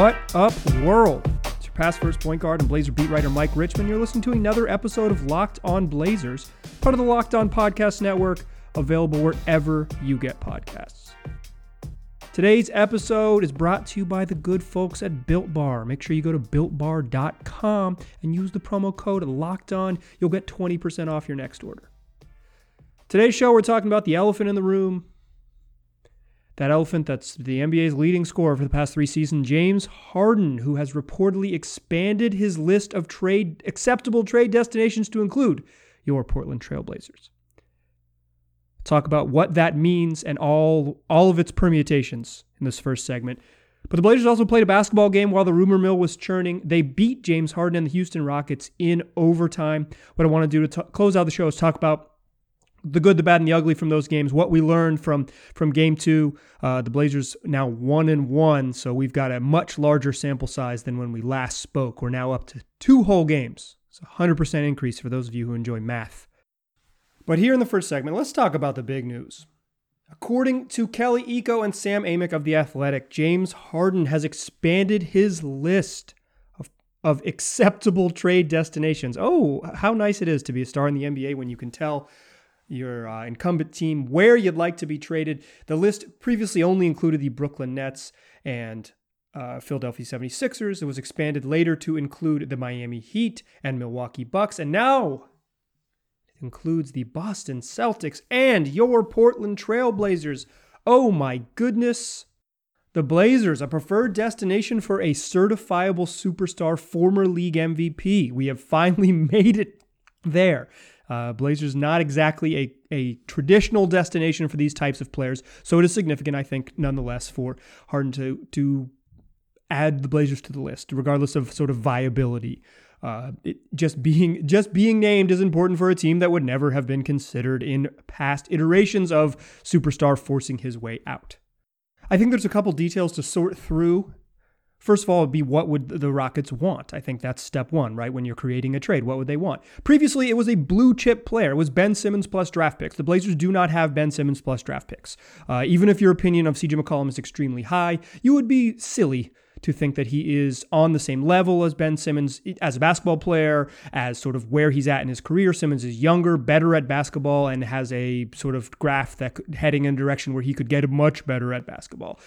What up, world? It's your past first point guard and Blazer beat writer Mike Richman. You're listening to another episode of Locked On Blazers, part of the Locked On Podcast Network, available wherever you get podcasts. Today's episode is brought to you by the good folks at Built Bar. Make sure you go to builtbar.com and use the promo code Locked On. You'll get 20% off your next order. Today's show, we're talking about the elephant in the room, that elephant that's the NBA's leading scorer for the past three seasons, James Harden, who has reportedly expanded his list of trade acceptable trade destinations to include your Portland Trailblazers. Talk about what that means and all all of its permutations in this first segment. But the Blazers also played a basketball game while the rumor mill was churning. They beat James Harden and the Houston Rockets in overtime. What I want to do to t- close out the show is talk about the good, the bad, and the ugly from those games. What we learned from from game two. Uh, the Blazers now one and one, so we've got a much larger sample size than when we last spoke. We're now up to two whole games. It's a hundred percent increase for those of you who enjoy math. But here in the first segment, let's talk about the big news. According to Kelly Iko and Sam Amick of The Athletic, James Harden has expanded his list of, of acceptable trade destinations. Oh, how nice it is to be a star in the NBA when you can tell your uh, incumbent team where you'd like to be traded. The list previously only included the Brooklyn Nets and uh, Philadelphia 76ers. It was expanded later to include the Miami Heat and Milwaukee Bucks. And now it includes the Boston Celtics and your Portland Trailblazers. Oh my goodness. The Blazers, a preferred destination for a certifiable superstar, former league MVP. We have finally made it there. Uh, Blazers not exactly a, a traditional destination for these types of players, so it is significant, I think, nonetheless, for Harden to to add the Blazers to the list, regardless of sort of viability. Uh, it, just being just being named is important for a team that would never have been considered in past iterations of superstar forcing his way out. I think there's a couple details to sort through First of all, would be what would the Rockets want? I think that's step one, right? When you're creating a trade, what would they want? Previously, it was a blue chip player. It was Ben Simmons plus draft picks. The Blazers do not have Ben Simmons plus draft picks. Uh, even if your opinion of CJ McCollum is extremely high, you would be silly to think that he is on the same level as Ben Simmons as a basketball player, as sort of where he's at in his career. Simmons is younger, better at basketball, and has a sort of graph that heading in a direction where he could get much better at basketball.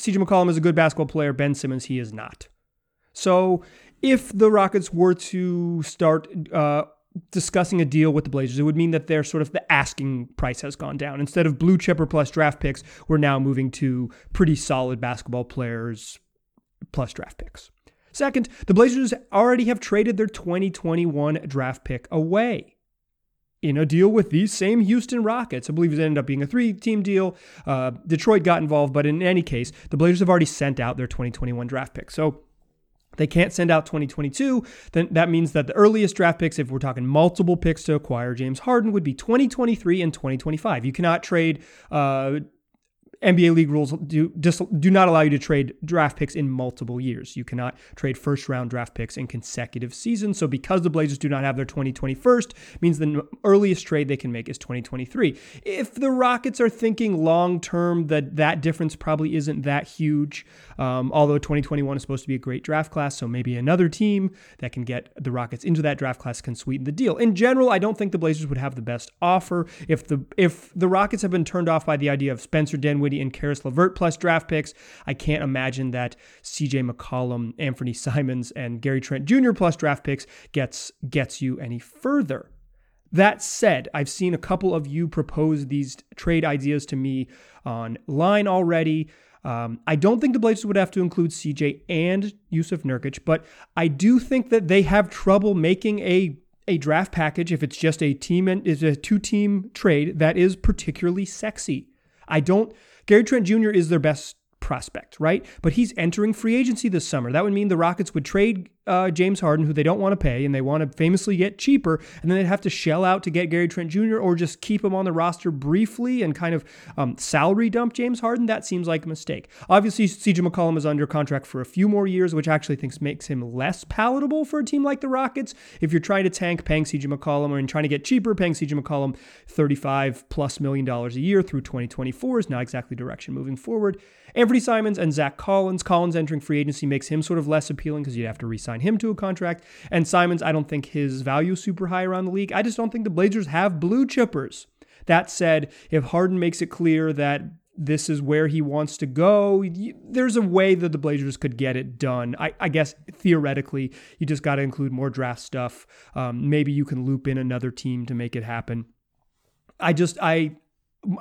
CJ McCollum is a good basketball player. Ben Simmons, he is not. So if the Rockets were to start uh, discussing a deal with the Blazers, it would mean that their sort of the asking price has gone down. Instead of blue chipper plus draft picks, we're now moving to pretty solid basketball players plus draft picks. Second, the Blazers already have traded their 2021 draft pick away in a deal with these same Houston Rockets. I believe it ended up being a three team deal. Uh, Detroit got involved, but in any case, the Blazers have already sent out their 2021 draft pick. So they can't send out 2022, then that means that the earliest draft picks, if we're talking multiple picks to acquire James Harden, would be 2023 and 2025. You cannot trade uh, NBA league rules do do not allow you to trade draft picks in multiple years. You cannot trade first round draft picks in consecutive seasons. So because the Blazers do not have their 2020 first, means the earliest trade they can make is 2023. If the Rockets are thinking long term, that that difference probably isn't that huge. Um, although 2021 is supposed to be a great draft class, so maybe another team that can get the Rockets into that draft class can sweeten the deal. In general, I don't think the Blazers would have the best offer if the if the Rockets have been turned off by the idea of Spencer Dinwiddie and Caris LeVert plus draft picks. I can't imagine that CJ McCollum, Anthony Simons, and Gary Trent Jr. plus draft picks gets gets you any further. That said, I've seen a couple of you propose these trade ideas to me online already. Um, I don't think the Blazers would have to include CJ and Jusuf Nurkic, but I do think that they have trouble making a a draft package if it's just a team and is a two team trade that is particularly sexy. I don't Gary Trent Jr. is their best prospect, right? But he's entering free agency this summer. That would mean the Rockets would trade uh, James Harden, who they don't want to pay, and they want to famously get cheaper, and then they'd have to shell out to get Gary Trent Jr. or just keep him on the roster briefly and kind of um, salary dump James Harden, that seems like a mistake. Obviously, CJ McCollum is under contract for a few more years, which actually thinks makes him less palatable for a team like the Rockets. If you're trying to tank paying CJ McCollum or trying to get cheaper, paying CJ McCollum 35 plus million dollars a year through 2024 is not exactly direction moving forward. Anthony Simons and Zach Collins. Collins entering free agency makes him sort of less appealing because you'd have to re-sign him to a contract. And Simons, I don't think his value is super high around the league. I just don't think the Blazers have blue chippers. That said, if Harden makes it clear that this is where he wants to go. There's a way that the Blazers could get it done. I, I guess theoretically, you just got to include more draft stuff. Um, maybe you can loop in another team to make it happen. I just, I,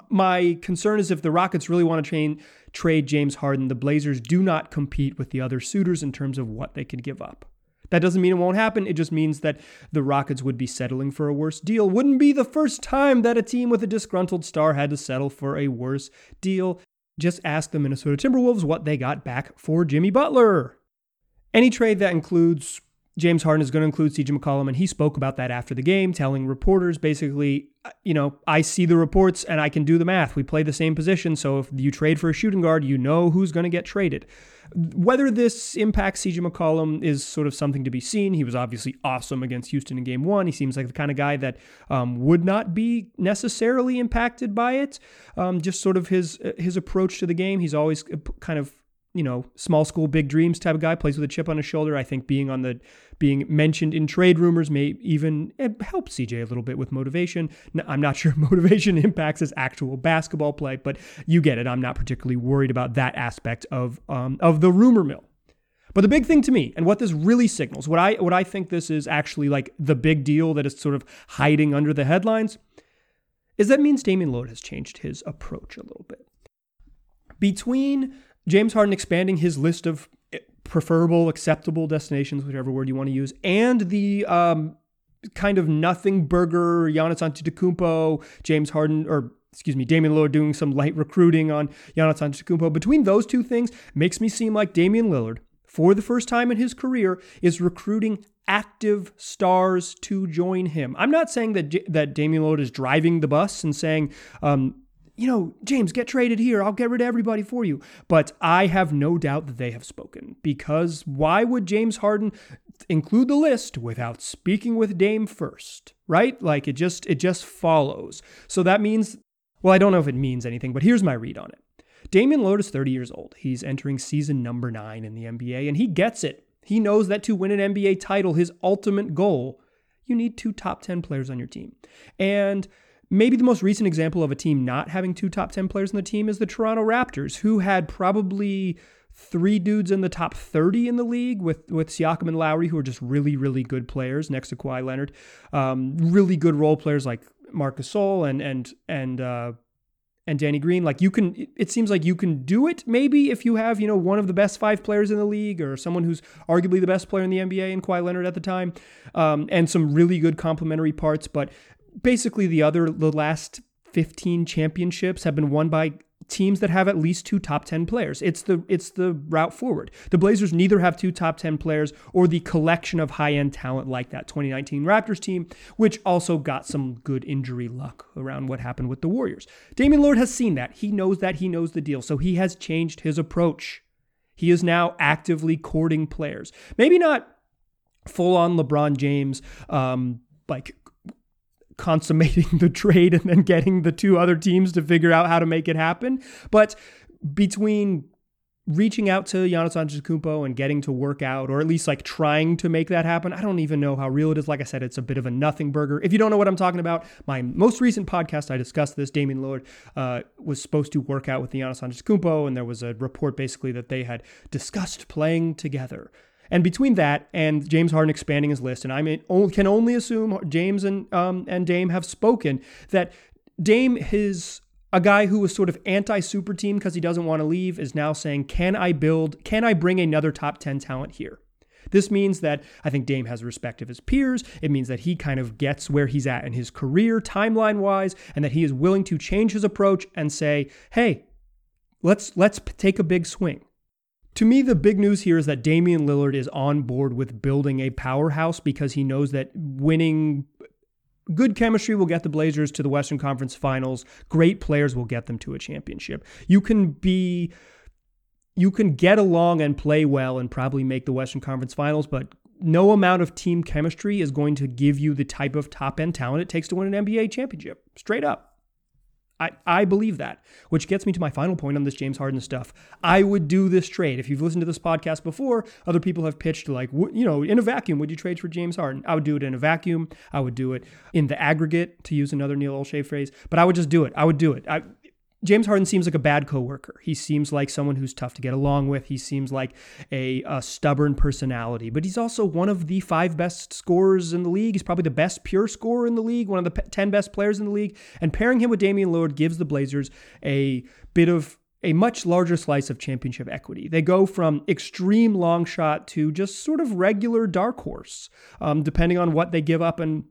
my concern is if the Rockets really want to train, trade James Harden, the Blazers do not compete with the other suitors in terms of what they could give up. That doesn't mean it won't happen. It just means that the Rockets would be settling for a worse deal. Wouldn't be the first time that a team with a disgruntled star had to settle for a worse deal. Just ask the Minnesota Timberwolves what they got back for Jimmy Butler. Any trade that includes James Harden is going to include CJ McCollum, and he spoke about that after the game, telling reporters basically, uh, you know, I see the reports and I can do the math. We play the same position, so if you trade for a shooting guard, you know who's going to get traded. Whether this impacts CJ McCollum is sort of something to be seen. He was obviously awesome against Houston in game one. He seems like the kind of guy that um, would not be necessarily impacted by it. Um, just sort of his uh, his approach to the game. He's always uh, kind of you know, small school, big dreams type of guy, plays with a chip on his shoulder. I think being on the being mentioned in trade rumors may even help CJ a little bit with motivation. I'm not sure motivation impacts his actual basketball play, but you get it. I'm not particularly worried about that aspect of um, of the rumor mill. But the big thing to me, and what this really signals, what I what I think this is actually like the big deal that is sort of hiding under the headlines, is that means Damian Lillard has changed his approach a little bit. Between James Harden expanding his list of eh, preferable, acceptable destinations, whichever word you want to use, and the um, kind of nothing burger Giannis Antetokounmpo, James Harden, or excuse me, Damian Lillard doing some light recruiting on Giannis Antetokounmpo. Between those two things, makes me seem like Damian Lillard, for the first time in his career, is recruiting active stars to join him. I'm not saying that that Damian Lillard is driving the bus and saying, um, you know, James, get traded here. I'll get rid of everybody for you. But I have no doubt that they have spoken because why would James Harden include the list without speaking with Dame first? Right? Like it just it just follows. So that means well, I don't know if it means anything, but here's my read on it. Damian Lillard is 30 years old. He's entering season number 9 in the NBA and he gets it. He knows that to win an NBA title, his ultimate goal, you need two top 10 players on your team. And Maybe the most recent example of a team not having two top 10 players in the team is the Toronto Raptors, who had probably three dudes in the top 30 in the league with, with Siakam and Lowry, who are just really, really good players next to Kawhi Leonard. Um, really good role players like Marcus Gasol and, and, and, uh, and Danny Green. Like you can, it seems like you can do it maybe if you have, you know, one of the best five players in the league or someone who's arguably the best player in the NBA in Kawhi Leonard at the time, um, and some really good complementary parts. But basically the other the last 15 championships have been won by teams that have at least two top 10 players. It's the it's the route forward. The Blazers neither have two top 10 players or the collection of high-end talent like that 2019 Raptors team, which also got some good injury luck around what happened with the Warriors. Damian Lillard has seen that. He knows that. He knows the deal. So he has changed his approach. He is now actively courting players. Maybe not full on LeBron James um, like consummating the trade and then getting the two other teams to figure out how to make it happen. But between reaching out to Giannis Antetokounmpo and getting to work out, or at least like trying to make that happen. I don't even know how real it is. Like I said, it's a bit of a nothing burger. If you don't know what I'm talking about, my most recent podcast, I discussed this. Damian Lillard uh, was supposed to work out with Giannis Antetokounmpo, and there was a report basically that they had discussed playing together. And between that and James Harden expanding his list, and I can only assume James and um, and Dame have spoken that Dame, his a guy who was sort of anti super team because he doesn't want to leave, is now saying, "Can I build? Can I bring another top ten talent here?" This means that I think Dame has respect of his peers. It means that he kind of gets where he's at in his career, timeline wise, and that he is willing to change his approach and say, "Hey, let's let's take a big swing." To me, the big news here is that Damian Lillard is on board with building a powerhouse because he knows that winning good chemistry will get the Blazers to the Western Conference Finals. Great players will get them to a championship. You can be you can get along and play well and probably make the Western Conference Finals, but no amount of team chemistry is going to give you the type of top end talent it takes to win an NBA championship. Straight up. I, I believe that, which gets me to my final point on this James Harden stuff. I would do this trade. If you've listened to this podcast before, other people have pitched like, you know, in a vacuum, would you trade for James Harden? I would do it in a vacuum. I would do it in the aggregate, to use another Neil Olshey phrase, but I would just do it. I would do it. I, James Harden seems like a bad coworker. He seems like someone who's tough to get along with. He seems like a, a, stubborn personality, but he's also one of the five best scorers in the league. He's probably the best pure scorer in the league, one of the 10 best players in the league. And pairing him with Damian Lillard gives the Blazers a bit of a much larger slice of championship equity. They go from extreme long shot to just sort of regular dark horse, um, depending on what they give up and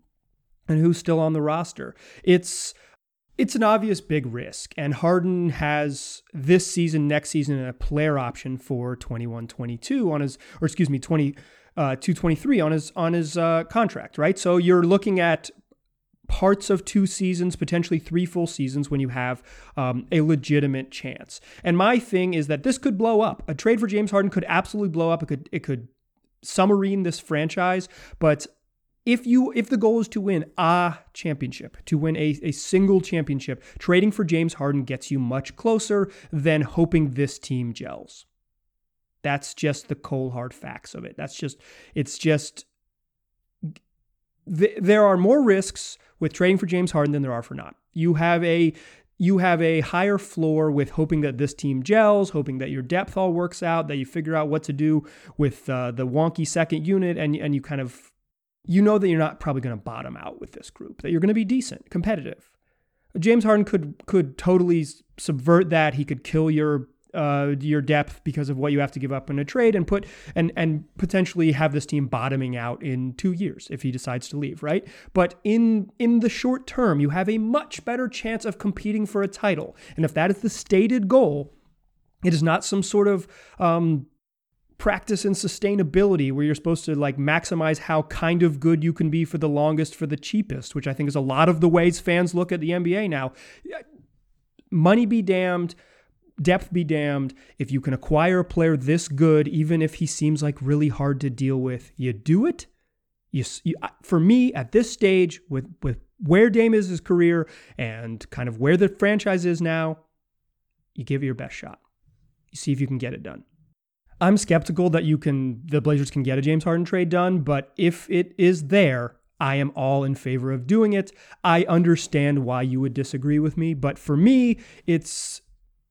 and who's still on the roster. It's it's an obvious big risk, and Harden has this season, next season, a player option for 21 22 on his, or excuse me, 20, uh, 223 on his, on his uh, contract, right? So you're looking at parts of two seasons, potentially three full seasons when you have um, a legitimate chance. And my thing is that this could blow up. A trade for James Harden could absolutely blow up. It could, it could submarine this franchise, but if you if the goal is to win a championship, to win a, a single championship, trading for James Harden gets you much closer than hoping this team gels. That's just the cold hard facts of it. That's just it's just th- there are more risks with trading for James Harden than there are for not. You have a you have a higher floor with hoping that this team gels, hoping that your depth all works out, that you figure out what to do with uh, the wonky second unit, and and you kind of you know that you're not probably going to bottom out with this group, that you're going to be decent, competitive. James Harden could could totally subvert that. He could kill your uh, your depth because of what you have to give up in a trade and put and and potentially have this team bottoming out in two years if he decides to leave, right? But in in the short term, you have a much better chance of competing for a title, and if that is the stated goal, it is not some sort of um, practice in sustainability where you're supposed to like maximize how kind of good you can be for the longest for the cheapest, which I think is a lot of the ways fans look at the NBA now. Money be damned, depth be damned. If you can acquire a player this good, even if he seems like really hard to deal with, you do it. You, you, for me at this stage with with where Dame is his career and kind of where the franchise is now, you give it your best shot. You see if you can get it done. I'm skeptical that you can the Blazers can get a James Harden trade done, but if it is there, I am all in favor of doing it. I understand why you would disagree with me, but for me, it's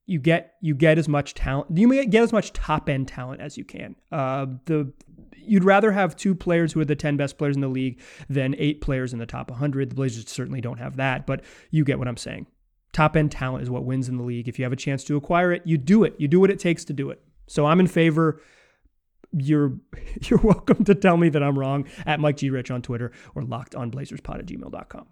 you get you get as much talent. You may get as much top end talent as you can. Uh, the you'd rather have two players who are the 10 best players in the league than eight players in the top 100. The Blazers certainly don't have that, but you get what I'm saying. Top end talent is what wins in the league. If you have a chance to acquire it, you do it. You do what it takes to do it. So I'm in favor. You're you're welcome to tell me that I'm wrong at Mike G. Rich on Twitter or lockedonblazerspod at gmail.com.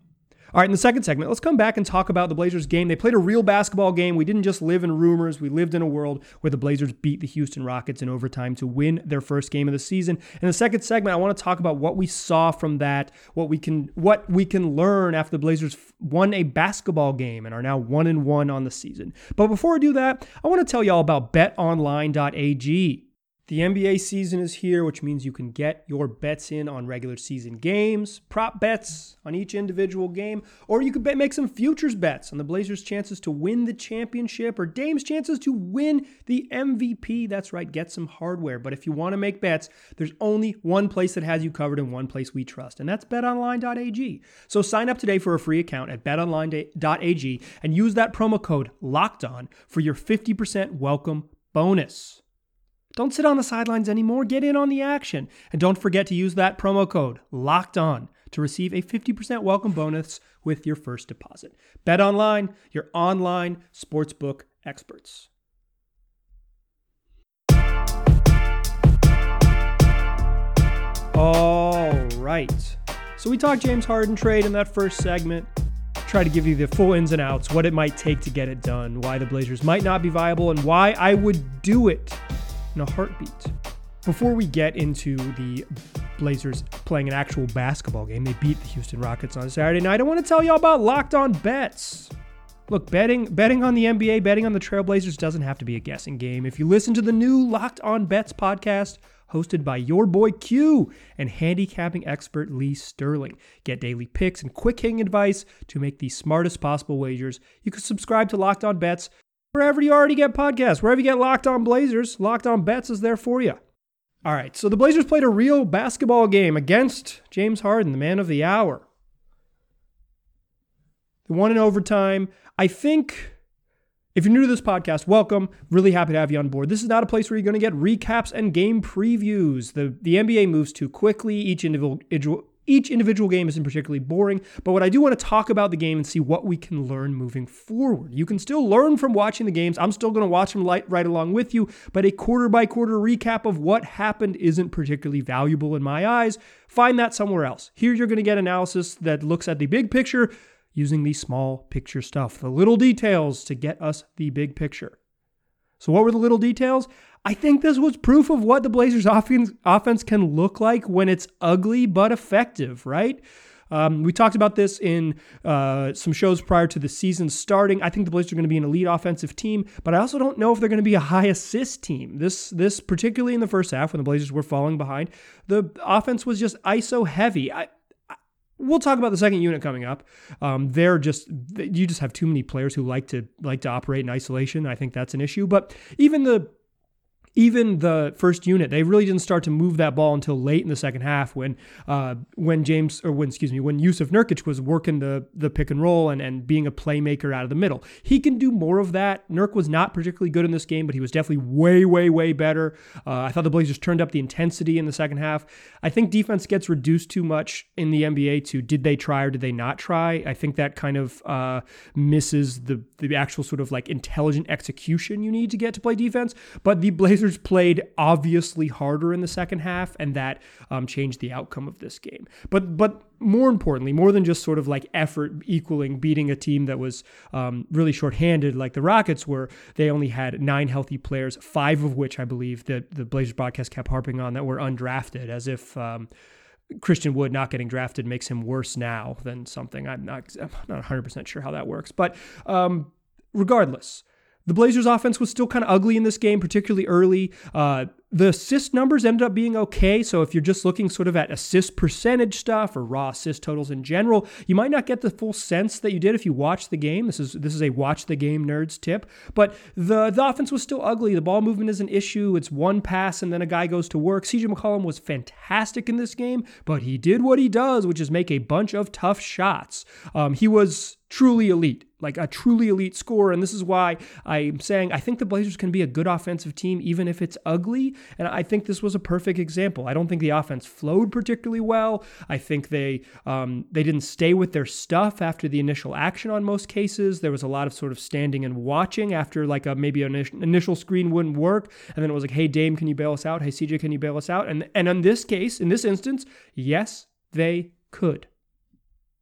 All right, in the second segment, let's come back and talk about the Blazers game. They played a real basketball game. We didn't just live in rumors. We lived in a world where the Blazers beat the Houston Rockets in overtime to win their first game of the season. In the second segment, I want to talk about what we saw from that, what we can what we can learn after the Blazers won a basketball game and are now 1 and 1 on the season. But before I do that, I want to tell y'all about betonline.ag. The NBA season is here, which means you can get your bets in on regular season games, prop bets on each individual game, or you could bet, make some futures bets on the Blazers' chances to win the championship or Dame's chances to win the MVP. That's right, get some hardware. But if you want to make bets, there's only one place that has you covered and one place we trust, and that's betonline.ag. So sign up today for a free account at betonline.ag and use that promo code LOCKED ON for your 50% welcome bonus. Don't sit on the sidelines anymore. Get in on the action. And don't forget to use that promo code LOCKED ON to receive a 50% welcome bonus with your first deposit. Bet online, your online sportsbook experts. All right. So we talked James Harden trade in that first segment. Try to give you the full ins and outs, what it might take to get it done, why the Blazers might not be viable, and why I would do it in a heartbeat. Before we get into the Blazers playing an actual basketball game, they beat the Houston Rockets on Saturday night. I want to tell you all about Locked On Bets. Look, betting betting on the NBA, betting on the Trailblazers doesn't have to be a guessing game. If you listen to the new Locked On Bets podcast, hosted by your boy Q and handicapping expert Lee Sterling. Get daily picks and quick hitting advice to make the smartest possible wagers. You can subscribe to Locked On Bets wherever you already get podcasts. Wherever you get Locked On Blazers, Locked On Bets is there for you. All right, so the Blazers played a real basketball game against James Harden, the man of the hour. They won in overtime. I think if you're new to this podcast, welcome. Really happy to have you on board. This is not a place where you're going to get recaps and game previews. The the NBA moves too quickly. Each individual each individual game isn't particularly boring, but what I do want to talk about the game and see what we can learn moving forward. You can still learn from watching the games. I'm still going to watch them right, right along with you, but a quarter by quarter recap of what happened isn't particularly valuable in my eyes. Find that somewhere else. Here you're going to get analysis that looks at the big picture using the small picture stuff, the little details to get us the big picture. So, what were the little details? I think this was proof of what the Blazers' offense, offense can look like when it's ugly but effective, right? Um, we talked about this in uh, some shows prior to the season starting. I think the Blazers are going to be an elite offensive team, but I also don't know if they're going to be a high assist team. This, this particularly in the first half when the Blazers were falling behind, the offense was just ISO heavy. I, We'll talk about the second unit coming up. Um, they're just you just have too many players who like to like to operate in isolation. I think that's an issue. But even the even the first unit, they really didn't start to move that ball until late in the second half when uh, when James or when excuse me when Jusuf Nurkic was working the the pick and roll and and being a playmaker out of the middle. He can do more of that. Nurk was not particularly good in this game, but he was definitely way way way better. Uh, I thought the Blazers turned up the intensity in the second half. I think defense gets reduced too much in the NBA to did they try or did they not try. I think that kind of uh, misses the the actual sort of like intelligent execution you need to get to play defense. But the Blazers Blazers played obviously harder in the second half, and that um, changed the outcome of this game. But but more importantly, more than just sort of like effort equaling beating a team that was um, really shorthanded like the Rockets were, they only had nine healthy players, five of which I believe that the Blazers broadcast kept harping on that were undrafted, as if. Um, Christian Wood not getting drafted makes him worse now than something. I'm not, I'm not 100% sure how that works. But um, regardless, the Blazers' offense was still kind of ugly in this game, particularly early. Uh, the assist numbers ended up being okay. So if you're just looking sort of at assist percentage stuff or raw assist totals in general, you might not get the full sense that you did if you watch the game. This is this is a watch the game nerds tip. But the the offense was still ugly. The ball movement is an issue. It's one pass and then a guy goes to work. CJ McCollum was fantastic in this game, but he did what he does, which is make a bunch of tough shots. Um, he was truly elite, like a truly elite scorer. And this is why I'm saying I think the Blazers can be a good offensive team, even if it's ugly. And I think this was a perfect example. I don't think the offense flowed particularly well. I think they um, they didn't stay with their stuff after the initial action on most cases. There was a lot of sort of standing and watching after like a maybe an initial screen wouldn't work, and then it was like, hey Dame, can you bail us out? Hey CJ, can you bail us out? And and in this case, in this instance, yes, they could.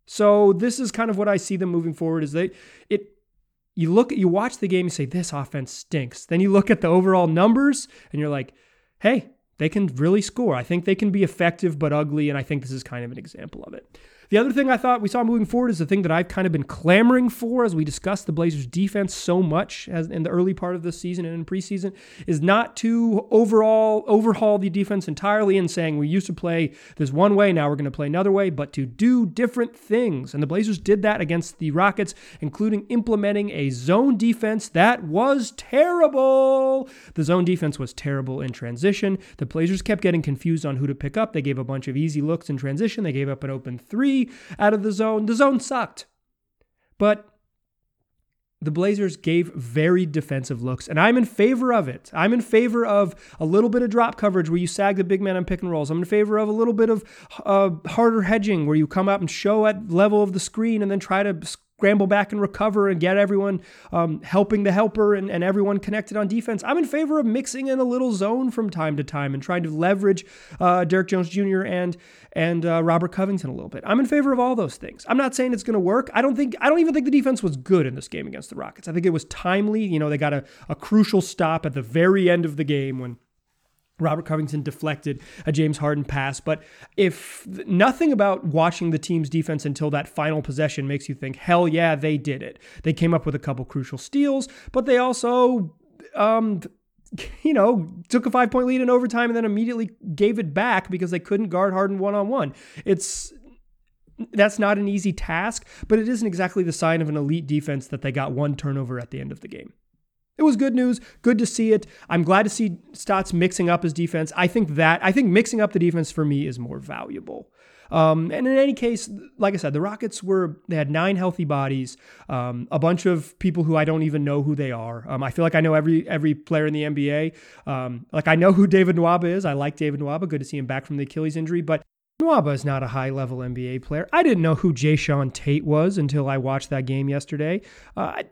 So this is kind of what I see them moving forward. Is they it you look at you watch the game, you say this offense stinks. Then you look at the overall numbers, and you're like, hey, they can really score. I think they can be effective but ugly, and I think this is kind of an example of it. The other thing I thought we saw moving forward is the thing that I've kind of been clamoring for as we discussed the Blazers defense so much as in the early part of the season and in preseason is not to overall overhaul the defense entirely and saying we used to play this one way, now we're going to play another way, but to do different things. And the Blazers did that against the Rockets, including implementing a zone defense that was terrible. The zone defense was terrible in transition. The Blazers kept getting confused on who to pick up. They gave a bunch of easy looks in transition. They gave up an open three out of the zone. The zone sucked. But the Blazers gave very defensive looks, and I'm in favor of it. I'm in favor of a little bit of drop coverage where you sag the big man on pick and rolls. I'm in favor of a little bit of uh, harder hedging where you come up and show at level of the screen and then try to scramble back and recover and get everyone um, helping the helper and, and everyone connected on defense. I'm in favor of mixing in a little zone from time to time and trying to leverage uh, Derrick Jones Jr. and and uh, Robert Covington a little bit. I'm in favor of all those things. I'm not saying it's going to work. I don't think I don't even think the defense was good in this game against the Rockets. I think it was timely. You know, they got a, a crucial stop at the very end of the game when Robert Covington deflected a James Harden pass. But if nothing about watching the team's defense until that final possession makes you think, hell yeah, they did it. They came up with a couple crucial steals, but they also, um, you know, took a five point lead in overtime and then immediately gave it back because they couldn't guard Harden one on one. It's that's not an easy task, but it isn't exactly the sign of an elite defense that they got one turnover at the end of the game. It was good news. Good to see it. I'm glad to see Stotts mixing up his defense. I think that I think mixing up the defense for me is more valuable. Um, and in any case, like I said, the Rockets were they had nine healthy bodies, um, a bunch of people who I don't even know who they are. Um, I feel like I know every every player in the NBA. Um, like I know who David Nwaba is. I like David Nwaba. Good to see him back from the Achilles injury, but Nwaba is not a high level NBA player. I didn't know who Jae'Sean Tate was until I watched that game yesterday. Uh, I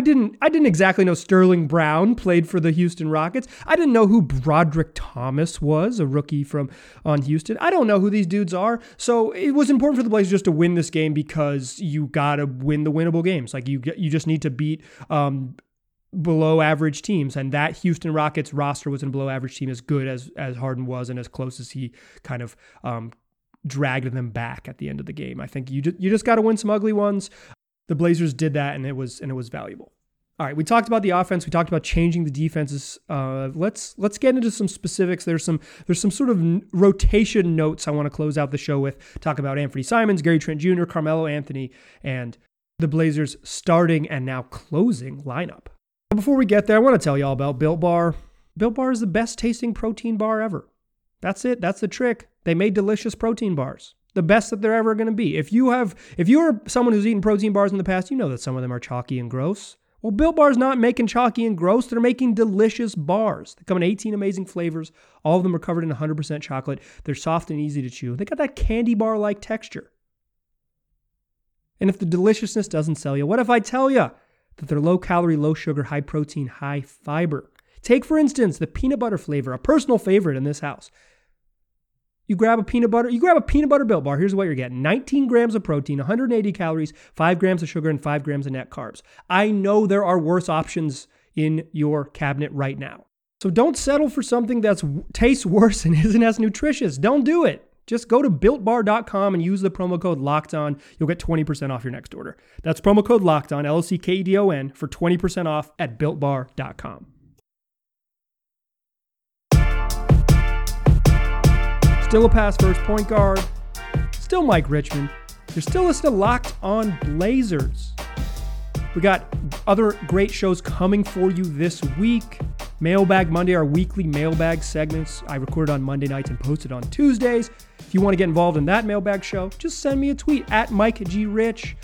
didn't I didn't exactly know Sterling Brown played for the Houston Rockets. I didn't know who Brodric Thomas was, a rookie from on Houston. I don't know who these dudes are. So it was important for the Blazers just to win this game because you got to win the winnable games. Like you you just need to beat um, below average teams and that Houston Rockets roster was a below average team as good as as Harden was and as close as he kind of um, dragged them back at the end of the game. I think you just, you just got to win some ugly ones the Blazers did that and it was and it was valuable. All right, we talked about the offense. We talked about changing the defenses. Uh, let's let's get into some specifics. There's some there's some sort of rotation notes I want to close out the show with. Talk about Anthony Simons, Gary Trent Jr., Carmelo Anthony, and the Blazers starting and now closing lineup. But before we get there, I want to tell y'all about Built Bar. Built Bar is the best tasting protein bar ever. That's it. That's the trick. They made delicious protein bars the best that they're ever going to be. If you have, if you're someone who's eaten protein bars in the past, you know that some of them are chalky and gross. Well, Built Bar's not making chalky and gross. They're making delicious bars. They come in 18 amazing flavors. All of them are covered in 100% chocolate. They're soft and easy to chew. They got that candy bar like texture. And if the deliciousness doesn't sell you, what if I tell you that they're low calorie, low sugar, high protein, high fiber? Take, for instance, the peanut butter flavor, a personal favorite in this house. You grab a peanut butter, you grab a peanut butter built bar. Here's what you're getting 19 grams of protein, 180 calories, 5 grams of sugar, and 5 grams of net carbs. I know there are worse options in your cabinet right now. So don't settle for something that tastes worse and isn't as nutritious. Don't do it. Just go to builtbar.com and use the promo code locked on. You'll get 20% off your next order. That's promo code locked on, L O C K E D O N, for 20% off at builtbar.com. Still a pass first point guard. Still Mike Richman. You're still listening to Locked on Blazers. We got other great shows coming for you this week. Mailbag Monday, our weekly mailbag segments. I recorded on Monday nights and posted on Tuesdays. If you want to get involved in that mailbag show, just send me a tweet at Mike G. Rich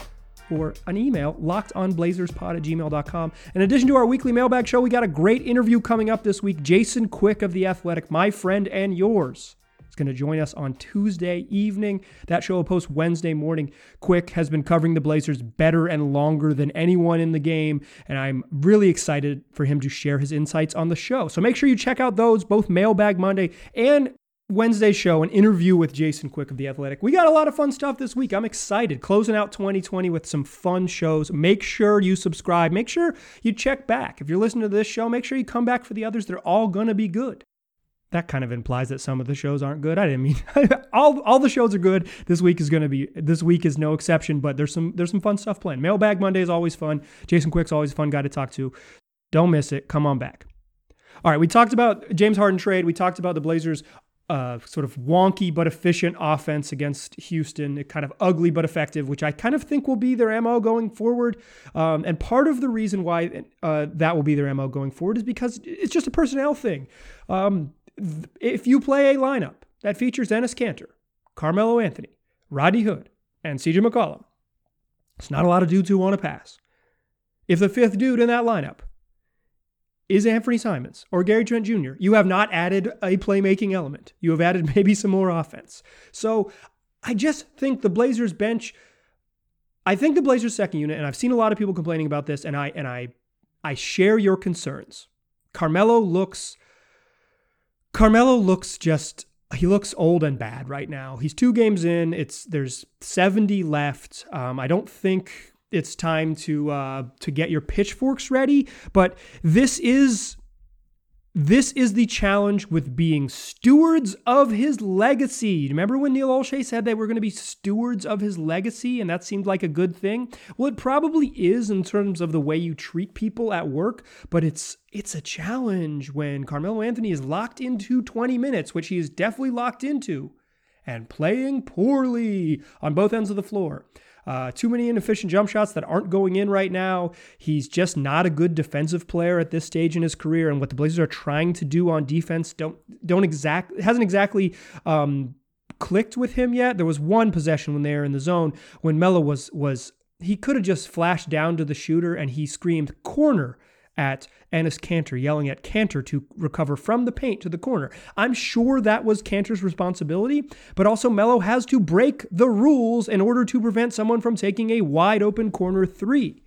or an email, lockedonblazerspod at gmail.com. In addition to our weekly mailbag show, we got a great interview coming up this week. Jason Quick of The Athletic, my friend and yours going to join us on Tuesday evening. That show will post Wednesday morning. Quick has been covering the Blazers better and longer than anyone in the game, and I'm really excited for him to share his insights on the show. So make sure you check out those, both Mailbag Monday and Wednesday show, an interview with Jason Quick of The Athletic. We got a lot of fun stuff this week. I'm excited. Closing out 2020 with some fun shows. Make sure you subscribe. Make sure you check back. If you're listening to this show, make sure you come back for the others. They're all going to be good that kind of implies that some of the shows aren't good. I didn't mean all all the shows are good. This week is going to be this week is no exception, but there's some there's some fun stuff planned. Mailbag Monday is always fun. Jason Quick's always a fun guy to talk to. Don't miss it. Come on back. All right, we talked about James Harden trade. We talked about the Blazers uh, sort of wonky but efficient offense against Houston, kind of ugly but effective, which I kind of think will be their MO going forward. Um, and part of the reason why uh, that will be their MO going forward is because it's just a personnel thing. Um, if you play a lineup that features Enes Kanter, Carmelo Anthony, Roddy Hood, and CJ McCollum, it's not a lot of dudes who want to pass. If the fifth dude in that lineup is Anthony Simons or Gary Trent Jr., you have not added a playmaking element. You have added maybe some more offense. So I just think the Blazers bench. I think the Blazers second unit, and I've seen a lot of people complaining about this, and I and I I share your concerns. Carmelo looks Carmelo looks just he looks old and bad right now. He's two games in. It's there's 70 left. Um, I don't think it's time to uh, to get your pitchforks ready, but this is this is the challenge with being stewards of his legacy. Remember when Neil Olshey said they were going to be stewards of his legacy and that seemed like a good thing? Well, it probably is in terms of the way you treat people at work, but it's it's a challenge when Carmelo Anthony is locked into 20 minutes, which he is definitely locked into, and playing poorly on both ends of the floor. Uh, too many inefficient jump shots that aren't going in right now. He's just not a good defensive player at this stage in his career, and what the Blazers are trying to do on defense don't don't exact hasn't exactly. Um, clicked with him yet. There was one possession when they were in the zone when Melo was was he could have just flashed down to the shooter and he screamed corner at Enes Kanter, yelling at Kanter to recover from the paint to the corner. I'm sure that was Kanter's responsibility, but also Melo has to break the rules in order to prevent someone from taking a wide open corner three.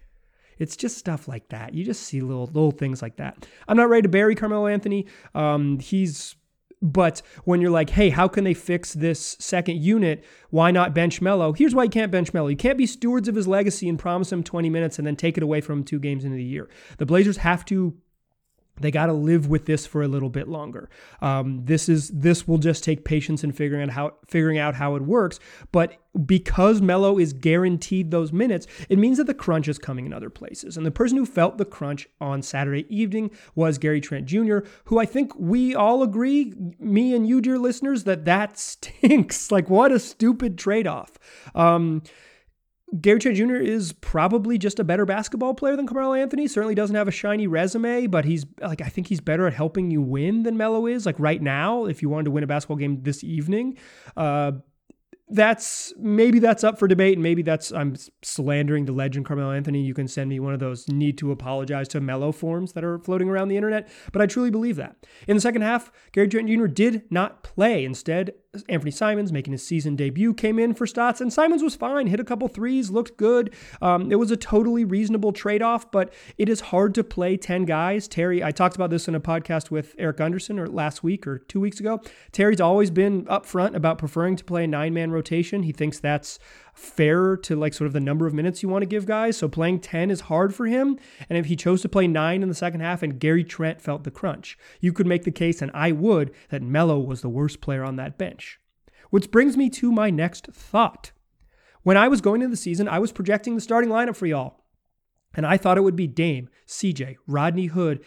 It's just stuff like that. You just see little little things like that. I'm not ready to bury Carmelo Anthony. Um, he's but when you're like, hey, how can they fix this second unit? Why not bench Melo? Here's why you can't bench Melo. You can't be stewards of his legacy and promise him 20 minutes and then take it away from him two games into the year. The Blazers have to they got to live with this for a little bit longer. Um, this is this will just take patience and figuring out how figuring out how it works. But because Melo is guaranteed those minutes, it means that the crunch is coming in other places. And the person who felt the crunch on Saturday evening was Gary Trent Jr., who I think we all agree, me and you, dear listeners, that that stinks. like what a stupid trade off. Um, Gary Trent Jr. is probably just a better basketball player than Carmelo Anthony. Certainly doesn't have a shiny resume, but he's like I think he's better at helping you win than Melo is. Like right now, if you wanted to win a basketball game this evening, uh, that's maybe that's up for debate, and maybe that's I'm slandering the legend Carmelo Anthony. You can send me one of those need to apologize to Melo forms that are floating around the internet, but I truly believe that. In the second half, Gary Trent Jr. did not play. Instead, Anthony Simons, making his season debut, came in for Stotts, and Simons was fine, hit a couple threes, looked good. Um, it was a totally reasonable trade off, but it is hard to play 10 guys. Terry, I talked about this in a podcast with Eric Anderson or last week or two weeks ago. Terry's always been upfront about preferring to play a nine man rotation. He thinks that's fair to like sort of the number of minutes you want to give guys. So playing 10 is hard for him. And if he chose to play nine in the second half and Gary Trent felt the crunch, you could make the case, and I would, that Melo was the worst player on that bench. Which brings me to my next thought. When I was going into the season, I was projecting the starting lineup for y'all. And I thought it would be Dame, CJ, Rodney Hood,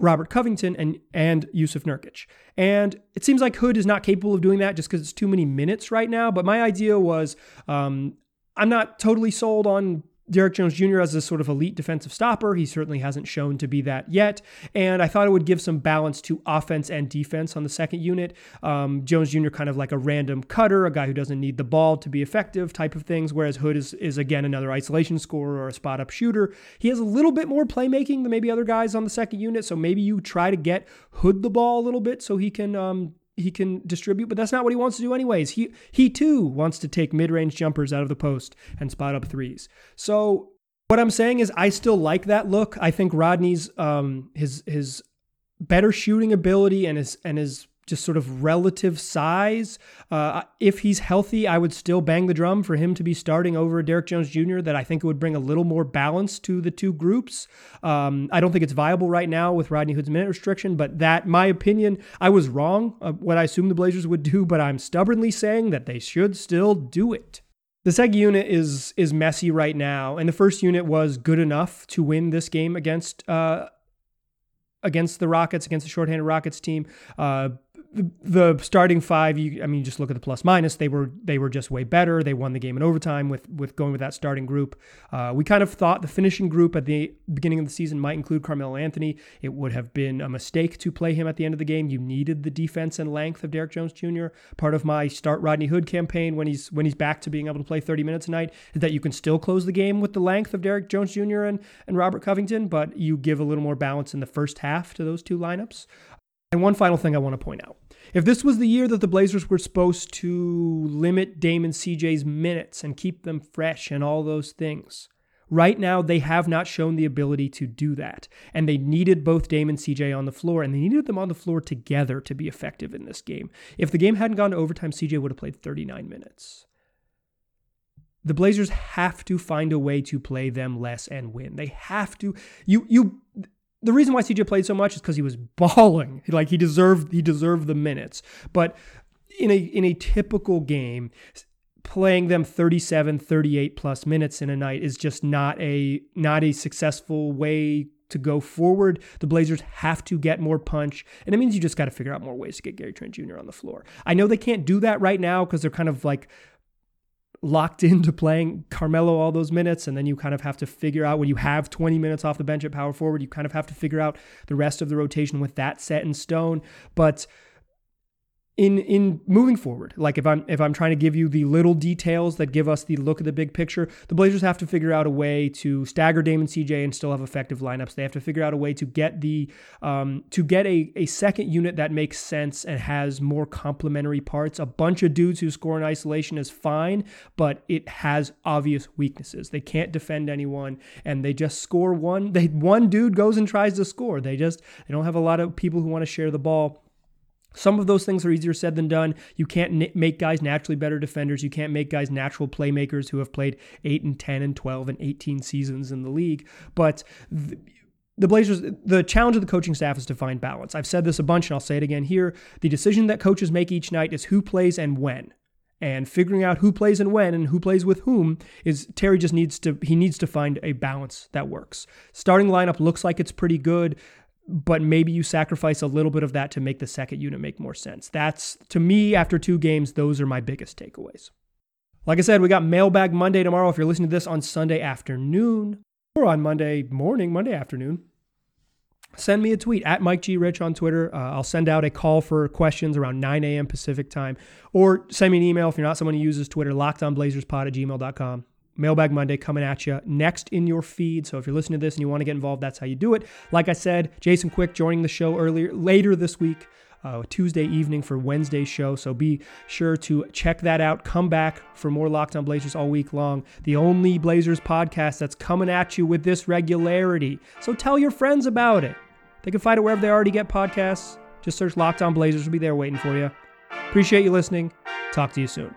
Robert Covington and and Jusuf Nurkic. And it seems like Hood is not capable of doing that just because it's too many minutes right now. But my idea was um, I'm not totally sold on Derrick Jones Jr. as a sort of elite defensive stopper. He certainly hasn't shown to be that yet. And I thought it would give some balance to offense and defense on the second unit. Um, Jones Jr. kind of like a random cutter, a guy who doesn't need the ball to be effective type of things, whereas Hood is, is again another isolation scorer or a spot up shooter. He has a little bit more playmaking than maybe other guys on the second unit. So maybe you try to get Hood the ball a little bit so he can um, he can distribute, but that's not what he wants to do anyways. He he too wants to take mid-range jumpers out of the post and spot up threes. So what I'm saying is I still like that look. I think Rodney's um his his better shooting ability and his and his just sort of relative size. Uh, if he's healthy, I would still bang the drum for him to be starting over Derrick Jones Jr. That I think it would bring a little more balance to the two groups. Um, I don't think it's viable right now with Rodney Hood's minute restriction, but that, my opinion, I was wrong. What I assumed the Blazers would do, but I'm stubbornly saying that they should still do it. The second unit is is messy right now, and the first unit was good enough to win this game against uh, against the Rockets, against the shorthanded Rockets team. Uh, the, starting five, you, I mean, just look at the plus minus. They were they were just way better. They won the game in overtime with with going with that starting group. Uh, we kind of thought the finishing group at the beginning of the season might include Carmelo Anthony. It would have been a mistake to play him at the end of the game. You needed the defense and length of Derrick Jones Jr. Part of my start Rodney Hood campaign when he's when he's back to being able to play 30 minutes a night is that you can still close the game with the length of Derrick Jones Jr. and and Robert Covington, but you give a little more balance in the first half to those two lineups. And one final thing I want to point out. If this was the year that the Blazers were supposed to limit Dame and CJ's minutes and keep them fresh and all those things, right now they have not shown the ability to do that. And they needed both Dame and CJ on the floor, and they needed them on the floor together to be effective in this game. If the game hadn't gone to overtime, CJ would have played 39 minutes. The Blazers have to find a way to play them less and win. They have to. You you the reason why CJ played so much is because he was balling. Like he deserved he deserved the minutes. But in a in a typical game, playing them 37, 38 plus minutes in a night is just not a not a successful way to go forward. The Blazers have to get more punch, and it means you just got to figure out more ways to get Gary Trent Jr. on the floor. I know they can't do that right now because they're kind of like locked into playing Carmelo all those minutes, and then you kind of have to figure out when you have 20 minutes off the bench at power forward, you kind of have to figure out the rest of the rotation with that set in stone. But in in moving forward. Like if i'm if i'm trying to give you the little details that give us the look of the big picture the blazers have to figure out a way to stagger Dame and cj and still have effective lineups. They have to figure out a way to get the um, to get a, a second unit that makes sense and has more complementary parts. A bunch of dudes who score in isolation is fine but it has obvious weaknesses. They can't defend anyone and they just score one. They one dude goes and tries to score. They just they don't have a lot of people who want to share the ball some of those things are easier said than done. You can't make guys naturally better defenders. You can't make guys natural playmakers who have played 8 and 10 and 12 and 18 seasons in the league. But the, the Blazers, the challenge of the coaching staff is to find balance. I've said this a bunch and I'll say it again here. The decision that coaches make each night is who plays and when. And figuring out who plays and when and who plays with whom is Terry just needs to he needs to find a balance that works. Starting lineup looks like it's pretty good but maybe you sacrifice a little bit of that to make the second unit make more sense. That's, to me, after two games, those are my biggest takeaways. Like I said, we got Mailbag Monday tomorrow. If you're listening to this on Sunday afternoon or on Monday morning, Monday afternoon, send me a tweet at Mike G. Rich on Twitter. Uh, I'll send out a call for questions around 9 a.m. Pacific time, or send me an email if you're not someone who uses Twitter, lockedonblazerspod at gmail.com. Mailbag Monday coming at you next in your feed. So if you're listening to this and you want to get involved, that's how you do it. Like I said, Jason Quick joining the show earlier later this week. Uh, Tuesday evening for Wednesday's show. So be sure to check that out. Come back for more Locked On Blazers all week long. The only Blazers podcast that's coming at you with this regularity. So tell your friends about it. They can find it wherever they already get podcasts. Just search Locked On Blazers. We'll be there waiting for you. Appreciate you listening. Talk to you soon.